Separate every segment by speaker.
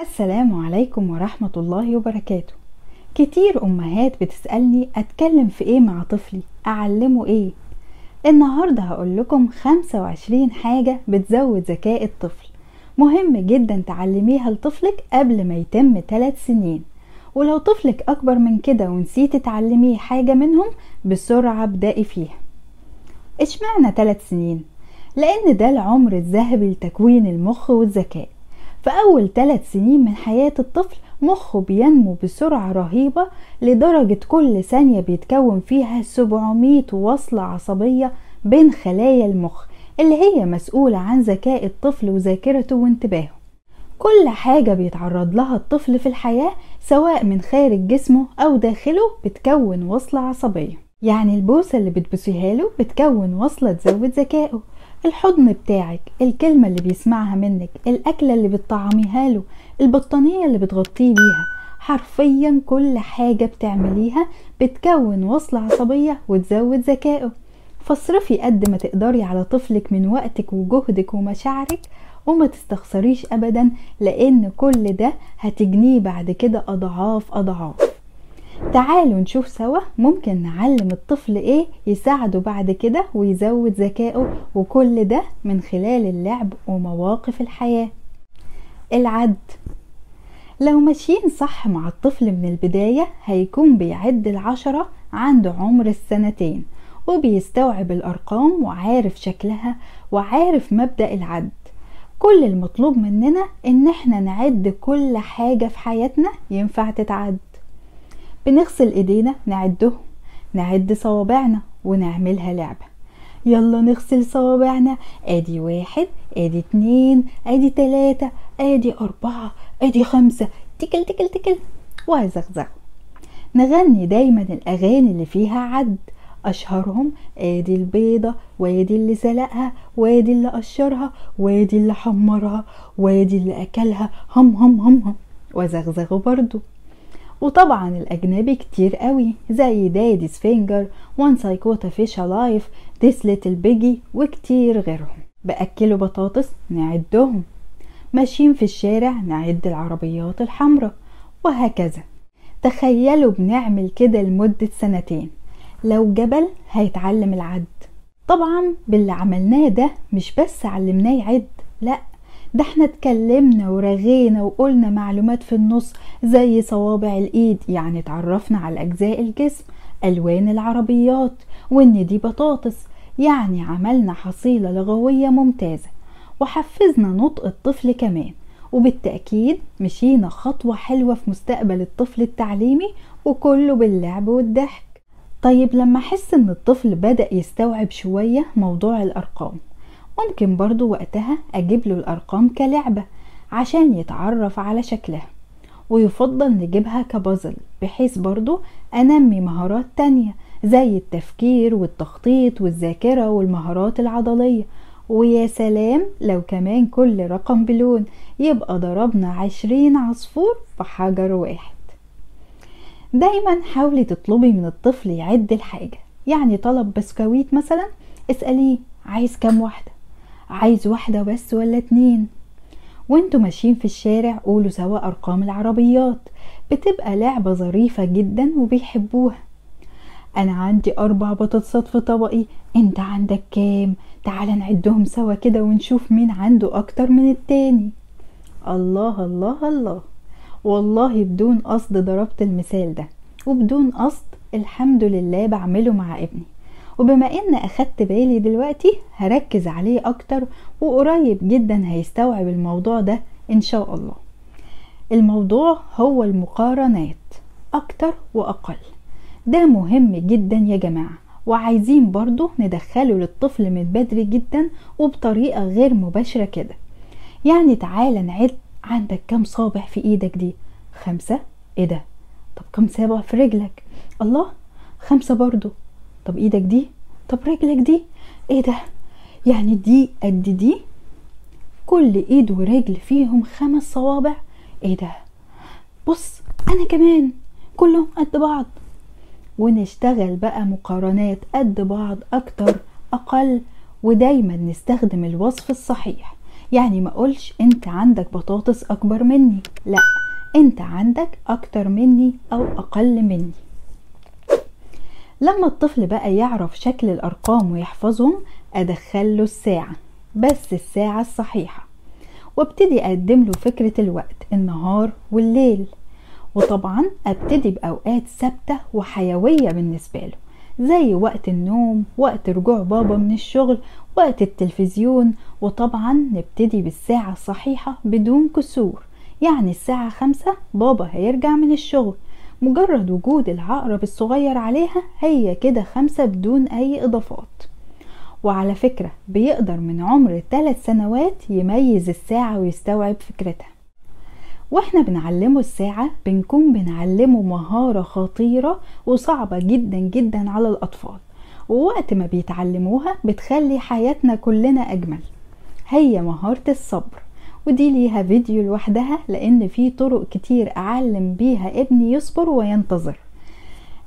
Speaker 1: السلام عليكم ورحمة الله وبركاته. كتير أمهات بتسألني أتكلم في إيه مع طفلي؟ أعلمه إيه؟ النهاردة هقول لكم 25 حاجة بتزود ذكاء الطفل. مهم جدا تعلميها لطفلك قبل ما يتم 3 سنين. ولو طفلك أكبر من كده ونسيتي تعلميه حاجة منهم بسرعة ابدأي فيها. اشمعنى 3 سنين؟ لأن ده العمر الذهبي لتكوين المخ والذكاء. في أول ثلاث سنين من حياة الطفل مخه بينمو بسرعة رهيبة لدرجة كل ثانية بيتكون فيها 700 وصلة عصبية بين خلايا المخ اللي هي مسؤولة عن ذكاء الطفل وذاكرته وانتباهه. كل حاجة بيتعرض لها الطفل في الحياة سواء من خارج جسمه أو داخله بتكون وصلة عصبية. يعني البوسة اللي بتبوسيها له بتكون وصلة تزود ذكائه. الحضن بتاعك الكلمة اللي بيسمعها منك الأكلة اللي بتطعميها له البطانية اللي بتغطيه بيها. حرفيا كل حاجة بتعمليها بتكون وصلة عصبية وتزود ذكائه. فاصرفي قد ما تقدري على طفلك من وقتك وجهدك ومشاعرك وما تستخسريش ابدا لأن كل ده هتجنيه بعد كده أضعاف أضعاف. تعالوا نشوف سوا ممكن نعلم الطفل إيه يساعده بعد كده ويزود ذكائه وكل ده من خلال اللعب ومواقف الحياة. العد. لو ماشيين صح مع الطفل من البداية هيكون بيعد العشرة عند عمر السنتين وبيستوعب الأرقام وعارف شكلها وعارف مبدأ العد. كل المطلوب مننا إن إحنا نعد كل حاجة في حياتنا ينفع تتعد. بنغسل إيدينا نعدهم نعد صوابعنا ونعملها لعبة. يلا نغسل صوابعنا. آدي واحد آدي اتنين آدي تلاتة آدي أربعة آدي خمسة. تكل تكل تكل. وزغزغ. نغني دايما الأغاني اللي فيها عد. أشهرهم آدي البيضة وادي اللي سلقها وادي اللي قشرها وادي اللي حمرها وادي اللي أكلها. هم هم هم هم. وزغزغوا برضو. وطبعا الأجنبي كتير قوي زي Daddy's finger Once I caught a fish alive This little piggy وكتير غيرهم. بأكلوا بطاطس نعدهم. ماشيين في الشارع نعد العربيات الحمراء وهكذا. تخيلوا بنعمل كده لمدة سنتين. لو جبل هيتعلم العد. طبعا باللي عملناه ده مش بس علمناه يعد لأ ده إحنا اتكلمنا ورغينا وقلنا معلومات في النص زي صوابع الإيد يعني اتعرفنا على أجزاء الجسم ألوان العربيات وإن دي بطاطس يعني عملنا حصيلة لغوية ممتازة وحفزنا نطق الطفل كمان وبالتأكيد مشينا خطوة حلوة في مستقبل الطفل التعليمي وكله باللعب والضحك. طيب لما أحس إن الطفل بدأ يستوعب شوية موضوع الأرقام ممكن برضو وقتها أجيب له الأرقام كلعبة عشان يتعرف على شكلها ويفضل نجيبها كبازل بحيث برضو أنمي مهارات تانية زي التفكير والتخطيط والذاكرة والمهارات العضلية. ويا سلام لو كمان كل رقم بلون يبقى ضربنا عشرين عصفور في حجر واحد. دايما حاولي تطلبي من الطفل يعد الحاجة يعني طلب بسكويت مثلا اسأليه عايز كام واحدة؟ عايز واحدة بس ولا اتنين؟ وانتوا ماشيين في الشارع قولوا سوا أرقام العربيات بتبقى لعبة ظريفة جدا وبيحبوها. أنا عندي أربع بطاطسات في طبقي أنت عندك كام؟ تعال نعدهم سوا كده ونشوف مين عنده أكتر من التاني. الله الله الله. والله بدون قصد ضربت المثال ده وبدون قصد الحمد لله بعمله مع ابني. وبما إن أخدت بالي دلوقتي هركز عليه أكتر وقريب جدا هيستوعب الموضوع ده إن شاء الله. الموضوع هو المقارنات أكتر وأقل. ده مهم جدا يا جماعة وعايزين برضو ندخله للطفل من بدري جدا وبطريقة غير مباشرة كده. يعني تعالى نعد عندك كم صابع في إيدك دي؟ خمسة؟ إيه ده؟ طب كم صابع في رجلك؟ الله! خمسة برضو. طب إيدك دي؟ طب رجلك دي؟ إيه ده؟ يعني دي قد دي؟ كل ايد ورجل فيهم خمس صوابع؟ إيه ده؟ بص أنا كمان كلهم قد بعض. ونشتغل بقى مقارنات قد بعض أكتر أقل ودايما نستخدم الوصف الصحيح. يعني ما أقولش أنت عندك بطاطس أكبر مني لا أنت عندك أكتر مني أو أقل مني. لما الطفل بقى يعرف شكل الأرقام ويحفظهم ادخله الساعة بس الساعة الصحيحة وابتدي أقدم له فكرة الوقت النهار والليل وطبعا أبتدي بأوقات ثابتة وحيوية بالنسبة له زي وقت النوم وقت رجوع بابا من الشغل وقت التلفزيون وطبعا نبتدي بالساعة الصحيحة بدون كسور يعني الساعة خمسة بابا هيرجع من الشغل مجرد وجود العقرب الصغير عليها هي كده خمسة بدون أي إضافات. وعلى فكرة بيقدر من عمر ثلاث سنوات يميز الساعة ويستوعب فكرتها. وإحنا بنعلمه الساعة بنكون بنعلمه مهارة خطيرة وصعبة جدا جدا على الأطفال. ووقت ما بيتعلموها بتخلي حياتنا كلنا أجمل. هي مهارة الصبر. ودي ليها فيديو لوحدها لأن في طرق كتير أعلم بيها ابني يصبر وينتظر.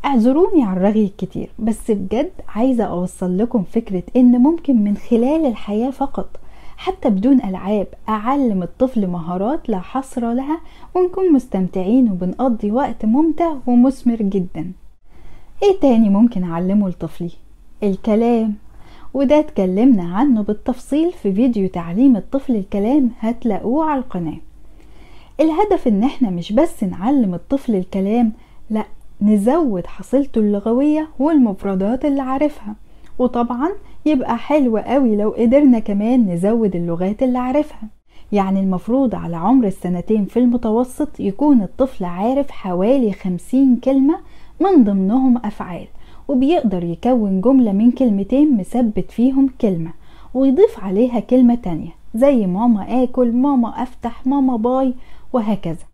Speaker 1: اعذروني على الرغي الكتير بس بجد عايزة أوصل لكم فكرة إن ممكن من خلال الحياة فقط حتى بدون ألعاب أعلم الطفل مهارات لا حصر لها ونكون مستمتعين وبنقضي وقت ممتع ومثمر جدا. إيه تاني ممكن أعلمه لطفلي؟ الكلام. وده اتكلمنا عنه بالتفصيل في فيديو تعليم الطفل الكلام هتلاقوه على القناة. الهدف إن إحنا مش بس نعلم الطفل الكلام لأ نزود حصيلته اللغوية والمفردات اللي عارفها. وطبعا يبقى حلو قوي لو قدرنا كمان نزود اللغات اللي عارفها. يعني المفروض على عمر السنتين في المتوسط يكون الطفل عارف حوالي خمسين كلمة من ضمنهم أفعال. وبيقدر يكون جملة من كلمتين مثبت فيهم كلمة ويضيف عليها كلمة تانية زي ماما آكل ماما أفتح ماما باي وهكذا.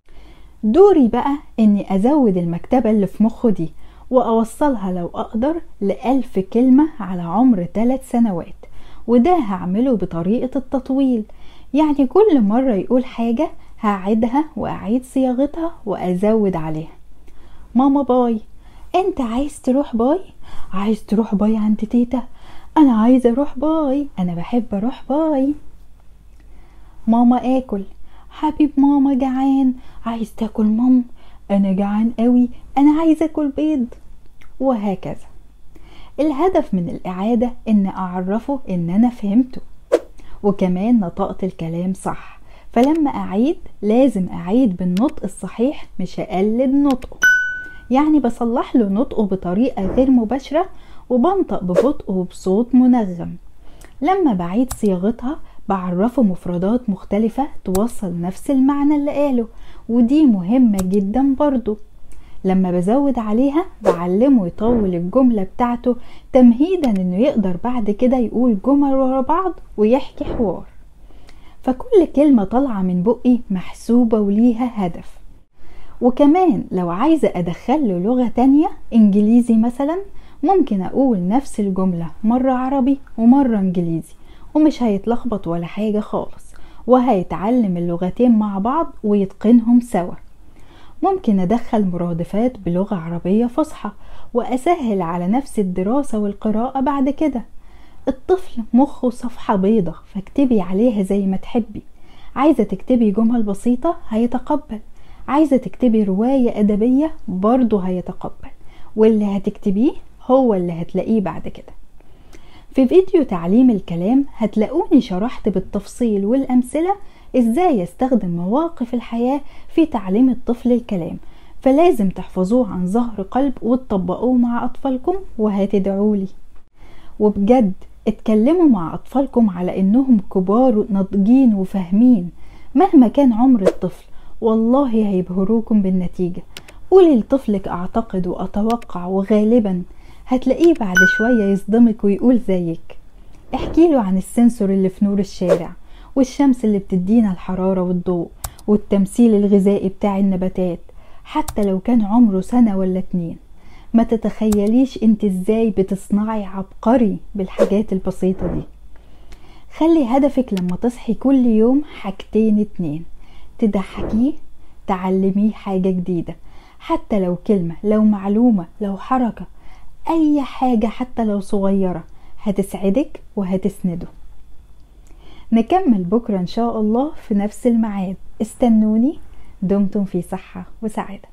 Speaker 1: دوري بقى إني أزود المكتبة اللي في مخه دي وأوصلها لو أقدر لألف كلمة على عمر ثلاث سنوات وده هعمله بطريقة التطويل. يعني كل مرة يقول حاجة هعيدها وأعيد صياغتها وأزود عليها. ماما باي انت عايز تروح باي؟ عايز تروح باي عند تيتا؟ أنا عايزة أروح باي أنا بحب أروح باي. ماما آكل. حبيب ماما جعان. عايز تاكل مام؟ أنا جعان قوي. أنا عايز اكل بيض. وهكذا. الهدف من الإعادة إن أعرفه إن أنا فهمته. وكمان نطقت الكلام صح. فلما أعيد لازم أعيد بالنطق الصحيح مش أقلد نطقه. يعني بصلح له نطقه بطريقة غير مباشرة وبنطق ببطء وبصوت منغم لما بعيد صياغتها بعرفه مفردات مختلفة توصل نفس المعنى اللي قاله ودي مهمة جدا برضو. لما بزود عليها بعلمه يطول الجملة بتاعته تمهيدا إنه يقدر بعد كده يقول جمل ورا بعض ويحكي حوار. فكل كلمة طالعة من بقي محسوبة وليها هدف. وكمان لو عايزة أدخله لغة تانية إنجليزي مثلا ممكن أقول نفس الجملة مرة عربي ومرة إنجليزي ومش هيتلخبط ولا حاجة خالص وهيتعلم اللغتين مع بعض ويتقنهم سوا. ممكن أدخل مرادفات بلغة عربية فصحى وأسهل على نفس الدراسة والقراءة بعد كده. الطفل مخه صفحة بيضة فاكتبي عليها زي ما تحبي. عايزة تكتبي جمل بسيطة؟ هيتقبل. عايزة تكتبي رواية أدبية برضه هيتقبل. واللي هتكتبيه هو اللي هتلاقيه بعد كده. في فيديو تعليم الكلام هتلاقوني شرحت بالتفصيل والأمثلة إزاي يستخدم مواقف الحياة في تعليم الطفل الكلام. فلازم تحفظوه عن ظهر قلب وتطبقوه مع أطفالكم وهتدعولي. وبجد اتكلموا مع أطفالكم على إنهم كبار ناضجين وفاهمين مهما كان عمر الطفل. والله هيبهروكم بالنتيجة. قولي لطفلك أعتقد وأتوقع وغالبا هتلاقيه بعد شوية يصدمك ويقول زيك. احكي له عن السنسور اللي في نور الشارع والشمس اللي بتدينا الحرارة والضوء والتمثيل الغذائي بتاع النباتات حتى لو كان عمره سنة ولا اتنين. ما تتخيليش انت إزاي بتصنعي عبقري بالحاجات البسيطة دي. خلي هدفك لما تصحي كل يوم حاجتين اتنين. تضحكيه تعلميه حاجة جديدة. حتى لو كلمة لو معلومة لو حركة أي حاجة حتى لو صغيرة هتسعدك وهتسنده. نكمل بكرة إن شاء الله في نفس الميعاد. استنوني دمتم في صحة وسعادة.